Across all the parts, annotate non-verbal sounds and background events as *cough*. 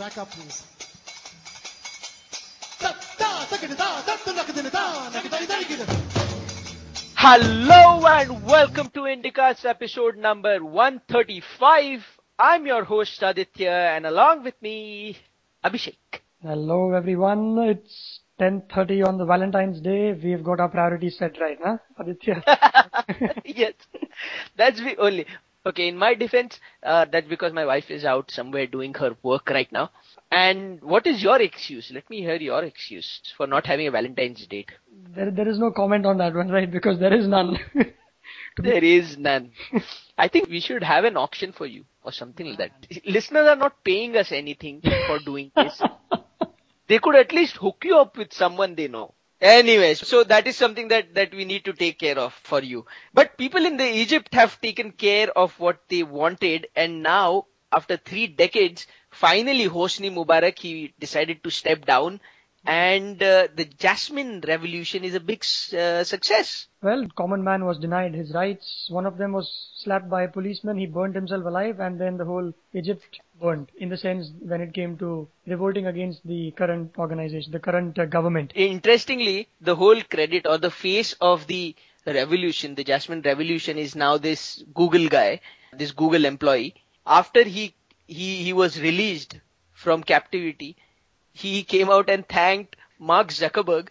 Back up, please. Hello and welcome to Indicast episode number 135. I'm your host Aditya and along with me, Abhishek. Hello everyone, it's 10.30 on the Valentine's Day. We've got our priorities set right, huh, Aditya? *laughs* yes, that's the only. Okay, in my defense, uh, that's because my wife is out somewhere doing her work right now. And what is your excuse? Let me hear your excuse for not having a Valentine's date. There, there is no comment on that one, *laughs* right? Because there is none. *laughs* there is none. I think we should have an auction for you or something like that. Listeners are not paying us anything for doing this. *laughs* they could at least hook you up with someone they know. Anyways, so that is something that, that we need to take care of for you. But people in the Egypt have taken care of what they wanted and now after three decades, finally Hosni Mubarak, he decided to step down and uh, the Jasmine revolution is a big uh, success. Well, common man was denied his rights. One of them was slapped by a policeman. He burned himself alive, and then the whole Egypt burned. In the sense when it came to revolting against the current organization, the current uh, government. Interestingly, the whole credit or the face of the revolution, the Jasmine revolution, is now this Google guy, this Google employee. After he he he was released from captivity he came out and thanked Mark Zuckerberg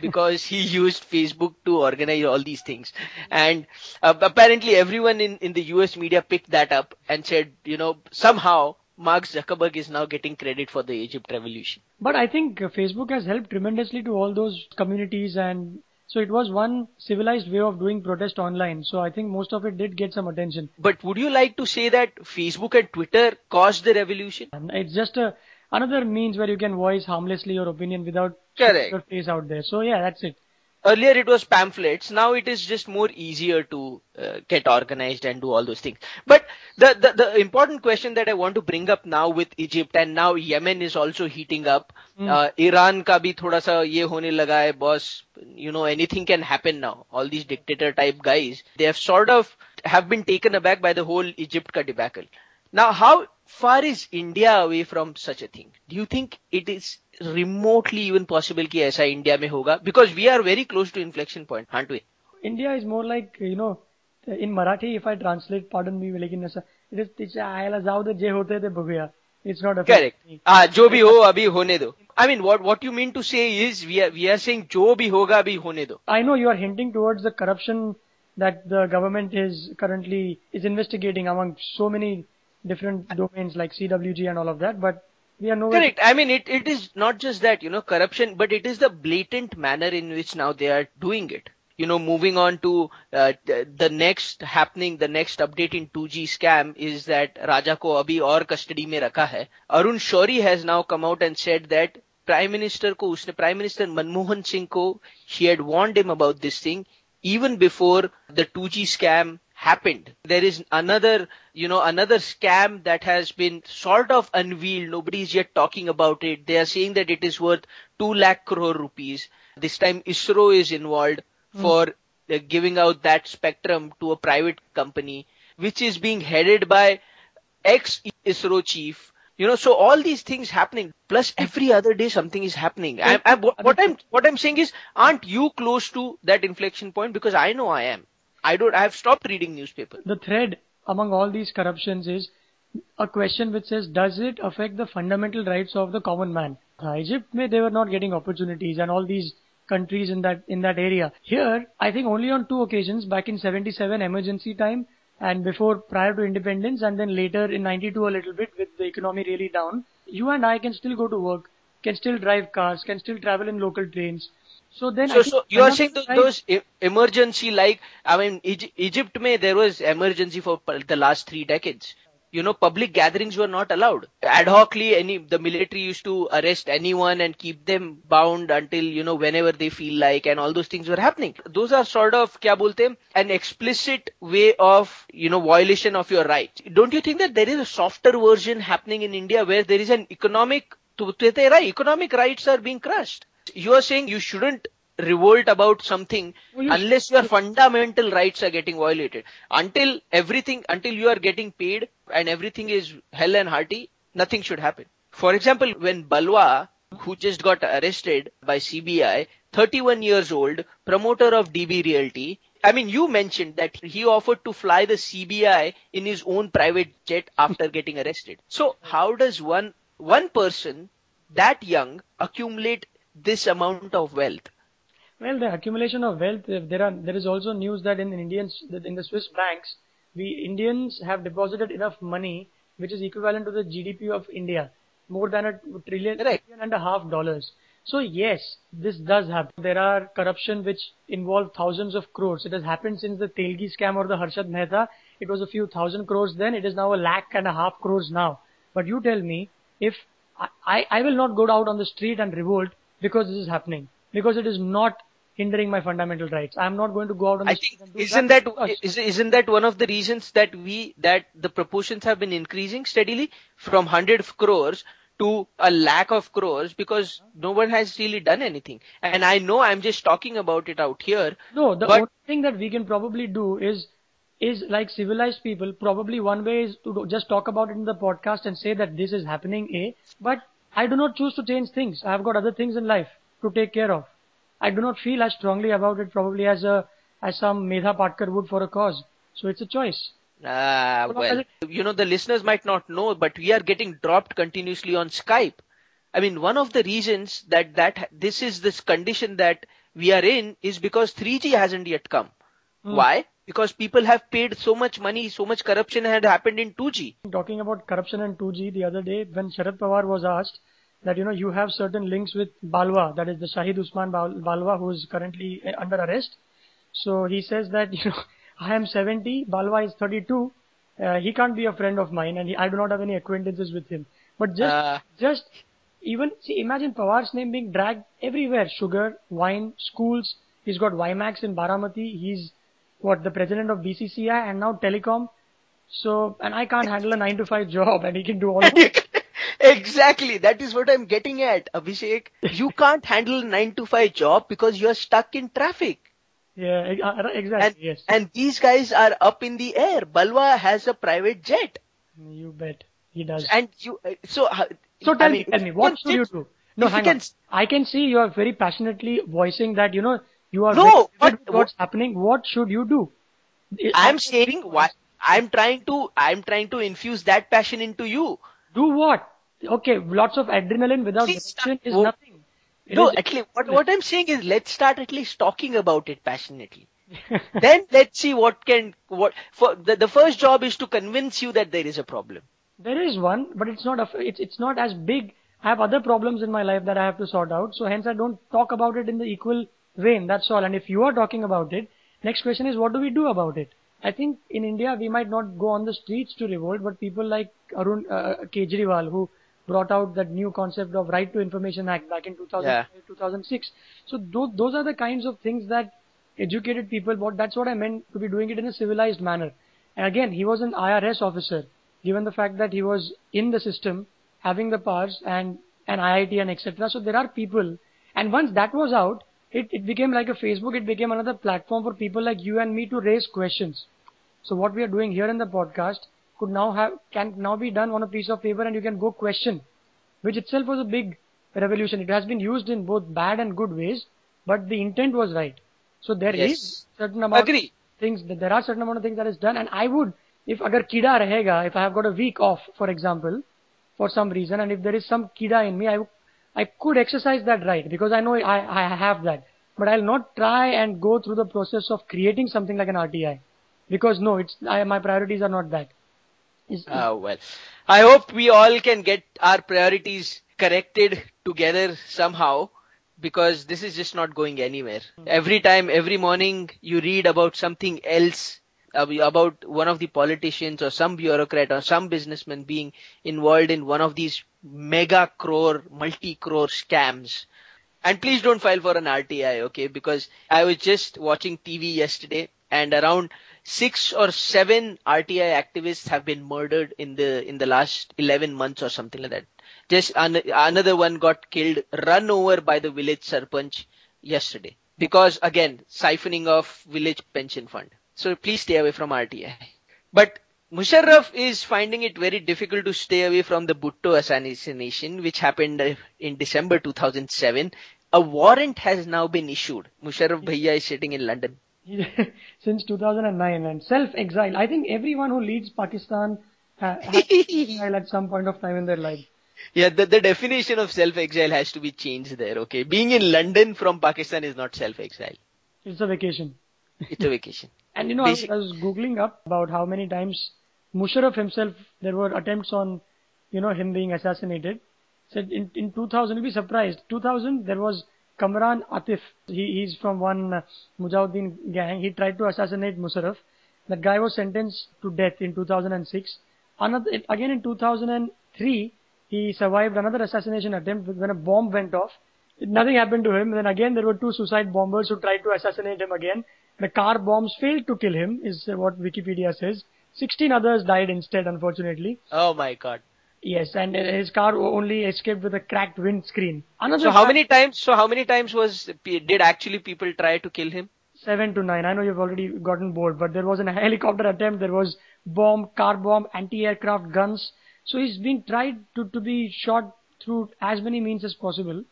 because he *laughs* used Facebook to organize all these things. And uh, apparently everyone in, in the US media picked that up and said, you know, somehow Mark Zuckerberg is now getting credit for the Egypt revolution. But I think Facebook has helped tremendously to all those communities and so it was one civilized way of doing protest online. So I think most of it did get some attention. But would you like to say that Facebook and Twitter caused the revolution? It's just a another means where you can voice harmlessly your opinion without Correct. your face out there. So yeah, that's it. Earlier it was pamphlets. Now it is just more easier to uh, get organized and do all those things. But the, the, the important question that I want to bring up now with Egypt and now Yemen is also heating up. Mm. Uh, Iran ka bhi thoda sa ye hone laga hai, boss. You know, anything can happen now. All these dictator type guys, they have sort of have been taken aback by the whole Egypt ka debacle. Now, how far is India away from such a thing? Do you think it is remotely even possible कि ऐसा India में होगा? Because we are very close to inflection point, aren't we? India is more like, you know, in Marathi, if I translate, pardon me, लेकिन ऐसा, it is, it's आयला जाऊ दे जे होते ते बघूया. It's not a correct. Ah, जो भी हो अभी होने दो. I mean, what what you mean to say is we are we are saying जो भी होगा अभी होने दो. I know you are hinting towards the corruption that the government is currently is investigating among so many different domains like CWG and all of that, but we are nowhere. Correct. I mean, it, it is not just that, you know, corruption, but it is the blatant manner in which now they are doing it. You know, moving on to uh, the next happening, the next update in 2G scam is that Raja ko abhi aur custody mein rakha hai. Arun Shourie has now come out and said that Prime Minister ko, usne Prime Minister Manmohan Singh ko, he had warned him about this thing even before the 2G scam happened. There is another, you know, another scam that has been sort of unveiled. Nobody is yet talking about it. They are saying that it is worth 2 lakh crore rupees. This time ISRO is involved mm. for uh, giving out that spectrum to a private company, which is being headed by ex-ISRO chief. You know, so all these things happening. Plus, every other day something is happening. I, I, what I'm what I'm saying is, aren't you close to that inflection point? Because I know I am. I don't, I have stopped reading newspapers. The thread among all these corruptions is a question which says, does it affect the fundamental rights of the common man? Uh, Egypt, they were not getting opportunities and all these countries in that, in that area. Here, I think only on two occasions, back in 77 emergency time and before, prior to independence and then later in 92 a little bit with the economy really down, you and I can still go to work, can still drive cars, can still travel in local trains so then, so, so you are saying those, those emergency like I mean Egypt, may there was emergency for the last three decades. You know, public gatherings were not allowed. Ad hocly, any the military used to arrest anyone and keep them bound until you know whenever they feel like, and all those things were happening. Those are sort of kya bolte an explicit way of you know violation of your rights. Don't you think that there is a softer version happening in India where there is an economic to economic rights are being crushed? You are saying you shouldn't revolt about something well, unless your fundamental rights are getting violated. Until everything, until you are getting paid and everything is hell and hearty, nothing should happen. For example, when Balwa, who just got arrested by CBI, 31 years old, promoter of DB Realty, I mean, you mentioned that he offered to fly the CBI in his own private jet after getting arrested. So how does one, one person that young accumulate this amount of wealth? Well, the accumulation of wealth, uh, there are, there is also news that in Indians, in the Swiss banks, we Indians have deposited enough money which is equivalent to the GDP of India, more than a trillion, right. trillion and a half dollars. So yes, this does happen. There are corruption which involve thousands of crores. It has happened since the Telgi scam or the Harshad Mehta. It was a few thousand crores then. It is now a lakh and a half crores now. But you tell me, if I, I, I will not go out on the street and revolt because this is happening. Because it is not hindering my fundamental rights. I am not going to go out on I think isn't that. that is, isn't that one of the reasons that we that the proportions have been increasing steadily from 100 crores to a lakh of crores because no one has really done anything. And I know I'm just talking about it out here. No, the but only thing that we can probably do is is like civilized people. Probably one way is to do- just talk about it in the podcast and say that this is happening. A, but I do not choose to change things. I have got other things in life to take care of. I do not feel as strongly about it probably as a as some Medha Patkar would for a cause. So it's a choice. Ah, Well, well, you know, the listeners might not know, but we are getting dropped continuously on Skype. I mean, one of the reasons that, that this is this condition that we are in is because 3G hasn't yet come. Hmm. Why? Because people have paid so much money, so much corruption had happened in 2G. Talking about corruption and 2G the other day when Sharad Pawar was asked that you know you have certain links with Balwa, that is the Shahid Usman Balwa who is currently uh, under arrest. So he says that *laughs* you know I am 70, Balwa is 32. Uh, he can't be a friend of mine, and he, I do not have any acquaintances with him. But just Uh, just even see, imagine Pawar's name being dragged everywhere: sugar, wine, schools. He's got Vimax in Baramati. He's what the president of BCCI and now telecom. So, and I can't handle a nine to five job, and he can do all. *laughs* exactly. That is what I'm getting at, Abhishek. You *laughs* can't handle a 9 to 5 job because you're stuck in traffic. yeah, uh, exactly. And, yes, and these guys are up in the air. Balwa has a private jet. you bet he does. And you, uh, so, uh, So tell I me, tell me, what should you do? No, hang can on. I can see you are very passionately voicing that, you know, you are No, what- what's happening. What should you do? I'm saying why, I'm trying to, I'm trying to infuse that passion into you. Do what? Okay, lots of adrenaline without See, direction is wo- nothing. It no, is- at least, what, what I'm saying is let's start at least talking about it passionately. *laughs* then let's see what can, what, for, the, the first job is to convince you that there is a problem. There is one, but it's not a, it's it's not as big. I have other problems in my life that I have to sort out. So hence I don't talk about it in the equal That's all. And if you are talking about it, next question is what do we do about it? I think in India we might not go on the streets to revolt, but people like Arun uh, Kejriwal who brought out that new concept of Right to Information Act back in 2005, 2006. So those those are the kinds of things that educated people. What that's what I meant to be doing it in a civilized manner. And again, he was an IRS officer given the fact that he was in the system, having the powers and an IIT and etc. So there are people, and once that was out, it, it became like a Facebook, it became another platform for people like you and me to raise questions. So what we are doing here in the podcast could now have, can now be done on a piece of paper and you can go question, which itself was a big revolution. It has been used in both bad and good ways, but the intent was right. So there is Yes. certain amount Agree. of things, that there are certain amount of things that is done and I would, if agar kida rahega, if I have got a week off, for example, for some reason, and if there is some kida in me, I, I could exercise that right because I know I, I have that. But I'll not try and go through the process of creating something like an RTI because no, it's I, my priorities are not that. Is- Ah, well. I hope we all can get our priorities corrected together somehow because this is just not going anywhere. Every time, every morning you read about something else, about one of the politicians or some bureaucrat or some businessman being involved in one of these mega crore, multi crore scams. And please don't file for an RTI, okay? Because I was just watching TV yesterday and around six or seven RTI activists have been murdered in the, in the last 11 months or something like that. Just an, another one got killed, run over by the village sarpanch yesterday. Because again, siphoning off village pension fund. So please stay away from RTI. But Musharraf is finding it very difficult to stay away from the Bhutto assassination, which happened in December 2007. A warrant has now been issued. Musharraf Bhaiya is sitting in London. *laughs* Since 2009 and self-exile. I think everyone who leads Pakistan ha- has *laughs* exile at some point of time in their life. Yeah, the, the definition of self-exile has to be changed there, okay? Being in London from Pakistan is not self-exile. It's a vacation. It's a vacation. *laughs* And you know, Basic- I was googling up about how many times Musharraf himself, there were attempts on, you know, him being assassinated. Said in, in 2000, you'll be surprised. 2000, there was Kamran Atif. He, he's from one uh, Mujahideen gang. He tried to assassinate Musharraf. That guy was sentenced to death in 2006. Another, again in 2003, he survived another assassination attempt when a bomb went off. Nothing happened to him. Then again, there were two suicide bombers who tried to assassinate him again. The car bombs failed to kill him, is what Wikipedia says. 16 others died instead, unfortunately. Oh my god. Yes, and his car only escaped with a cracked windscreen. Another So how many times, so how many times was, did actually people try to kill him? Seven to nine. I know you've already gotten bored, but there was an *laughs* helicopter attempt, there was bomb, car bomb, anti-aircraft guns. So he's being tried to, to be shot through as many means as possible.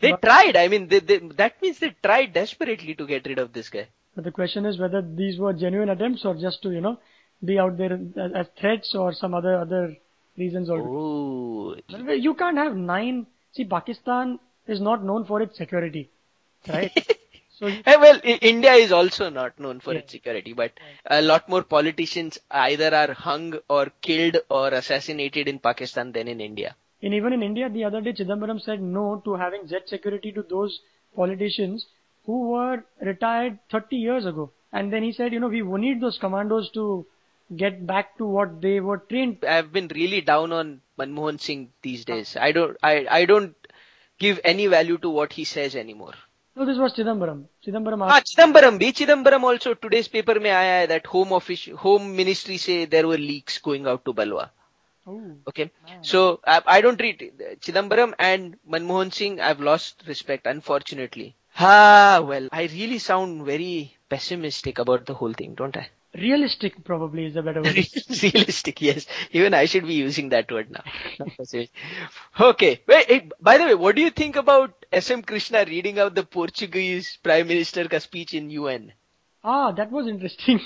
They But- tried, I mean, they, they, that means they tried desperately to get rid of this guy. But the question is whether these were genuine attempts or just to, you know, be out there as, threats or some other, other reasons or Oh, Well, You can't have nine. See, Pakistan is not known for its security, right? *laughs* so you, Eh, well, I- India is also not known for Yeah. its security, but a lot more politicians either are hung or killed or assassinated in Pakistan than in India. and even in India, the other day, Chidambaram said no to having jet security to those politicians who were retired 30 years ago. And then he said, you know, we need those commandos to get back to what they were trained. I've been really down on Manmohan Singh these days. I don't, I, I don't give any value to what he says anymore. No, this was Chidambaram. Chidambaram. Ah, Chidambaram. Bhi. Chidambaram also today's paper may I that home office, home ministry say there were leaks going out to Balwa. Ooh, okay. Man. So I, I don't treat Chidambaram and Manmohan Singh. I've lost respect, unfortunately. Ah, well, I really sound very pessimistic about the whole thing, don't I? Realistic probably is a better word. *laughs* Realistic, yes. Even I should be using that word now. Okay. Wait, by the way, what do you think about SM Krishna reading out the Portuguese Prime Minister ka speech in UN? ah, that was interesting.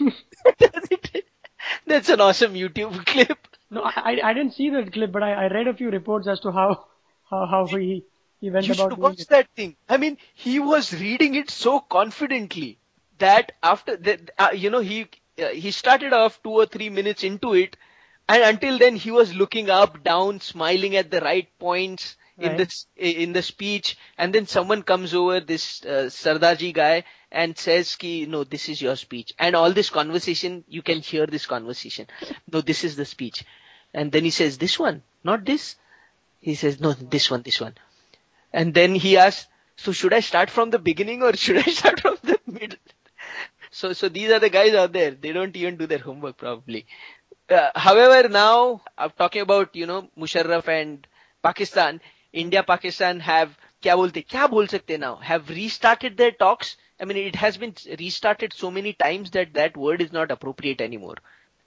*laughs* That's an awesome YouTube *laughs* clip. No, I, I didn't see that clip, but I, I read a few reports as to how how, how he he went You about should watch it. that thing. I mean, he was reading it so confidently that after that, uh, you know, he he started off two or three minutes into it, and until then he was looking up, down, smiling at the right points in Right. the in the speech, and then someone comes over, this uh, Sardarji guy, and says, "Ki no, this is your speech." And all this conversation, you can hear this conversation. No, this is the speech, and then he says, "This one, not this." He says, "No, this one, this one." And then he asks, so should I start from the beginning or should I start from the middle? So, so these are the guys out there. They don't even do their homework probably. Uh, however, now I'm talking about, you know, Musharraf and Pakistan. India, Pakistan have, क्या बोलते, क्या बोल सकते now? Have restarted their talks. I mean, it has been restarted so many times that that word is not appropriate anymore.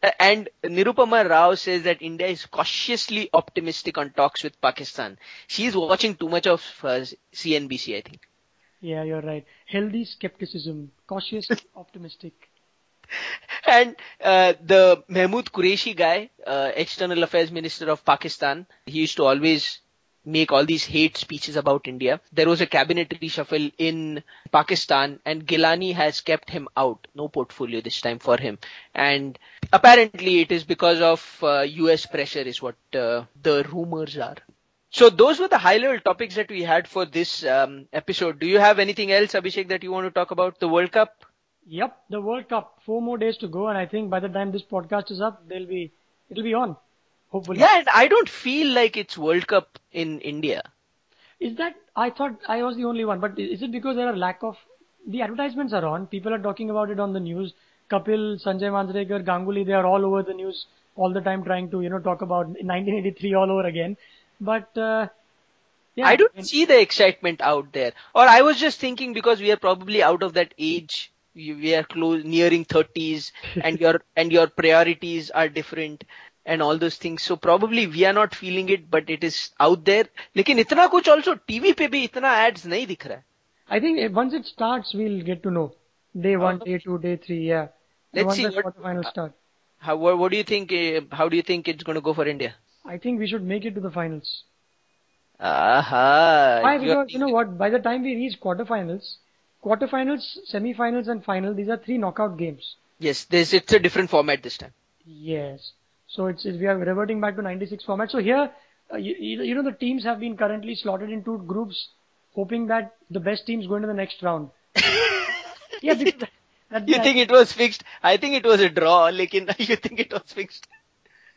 Uh, And Nirupama Rao says that India is cautiously optimistic on talks with Pakistan. She's watching too much of uh, CNBC, I think. Yeah, you're right. Healthy skepticism, cautious, *laughs* optimistic. And uh, the Mahmood Qureshi guy, uh, External Affairs Minister of Pakistan, he used to always make all these hate speeches about India. There was a cabinet reshuffle in Pakistan and Gilani has kept him out. No portfolio this time for him. And apparently it is because of uh, US pressure is what uh, the rumors are. So those were the high level topics that we had for this um, episode. Do you have anything else, Abhishek, that you want to talk about? The World Cup? Yep, the World Cup. Four more days to go, and I think by the time this podcast is up, they'll be it'll be on. Hopefully. Yeah, and I don't feel like it's World Cup in India. Is that I thought I was the only one, but is it because there are lack of the advertisements are on? People are talking about it on the news. Kapil, Sanjay Manjrekar, Ganguly, they are all over the news all the time, trying to you know talk about 1983 all over again. But uh, yeah, I don't and- see the excitement out there. Or I was just thinking because we are probably out of that age we are close nearing 30s *laughs* and your and your priorities are different and all those things so probably we are not feeling it but it is out there लेकिन इतना कुछ also TV पे भी इतना ads नहीं दिख रहा है I think if, once it starts we'll get to know day one day two day three yeah Let's once see the what- quarterfinals start how what, what do you think uh, how do you think it's going to go for India I think we should make it to the finals. Aha. Why? Because you know what? By the time we reach quarterfinals, quarterfinals, semifinals, and final, these are three knockout games. Yes, it's a different format this time. Yes. So it's, it's we are reverting back to 96 format. So here, uh, you, you know, the teams have been currently slotted into groups, hoping that the best teams go into the next round. *laughs* yeah. Because that, that, you think it was fixed? I think it was a draw. Like in, *laughs* you think it was fixed?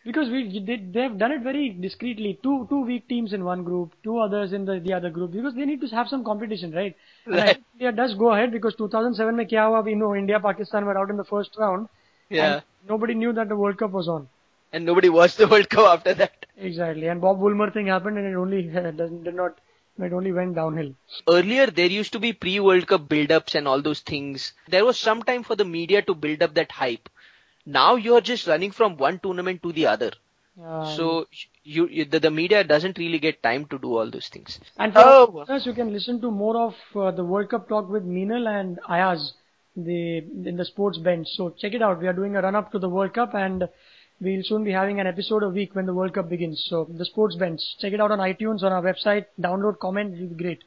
because we they, they have done it very discreetly. Two two weak teams in one group, two others in the, the other group because they need to have some competition, right? right. They does go ahead because 2007 mein kya hua, we know India Pakistan were out in the first round. Yeah. nobody knew that the World Cup was on. And nobody watched the World Cup after that. Exactly. And Bob Woolmer thing happened and it only *laughs* did not it only went downhill. Earlier, there used to be pre-World Cup build-ups and all those things. There was some time for the media to build up that hype. Now you're just running from one tournament to the other. Um, so you, you the, the media doesn't really get time to do all those things. and for Oh. listeners, you can listen to more of uh, the World Cup talk with Meenal and Ayaz the in the sports bench. So check it out. We are doing a run up to the World Cup and we'll soon be having an episode a week when the World Cup begins. So the sports bench. Check it out on iTunes on our website. Download, comment. It'll be great.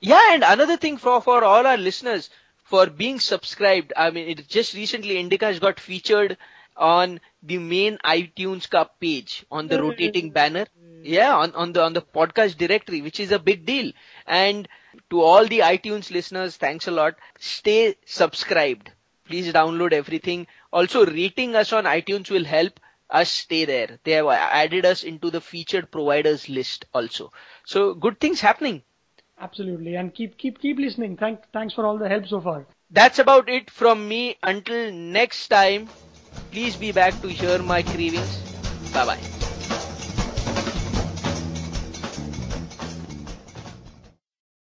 Yeah, and another thing for for all our listeners for being subscribed. I mean, it just recently Indica has got featured on the main iTunes Cup page on the hmm. rotating banner. Hmm. Yeah, on, on the on the podcast directory, which is a big deal. And to all the iTunes listeners, thanks a lot. Stay subscribed. Please download everything. Also, rating us on iTunes will help us stay there. They have added us into the featured providers list also. So good things happening. Absolutely. And keep keep keep listening. Thank thanks for all the help so far. That's about it from me. Until next time, please be back to hear my cravings. Bye bye.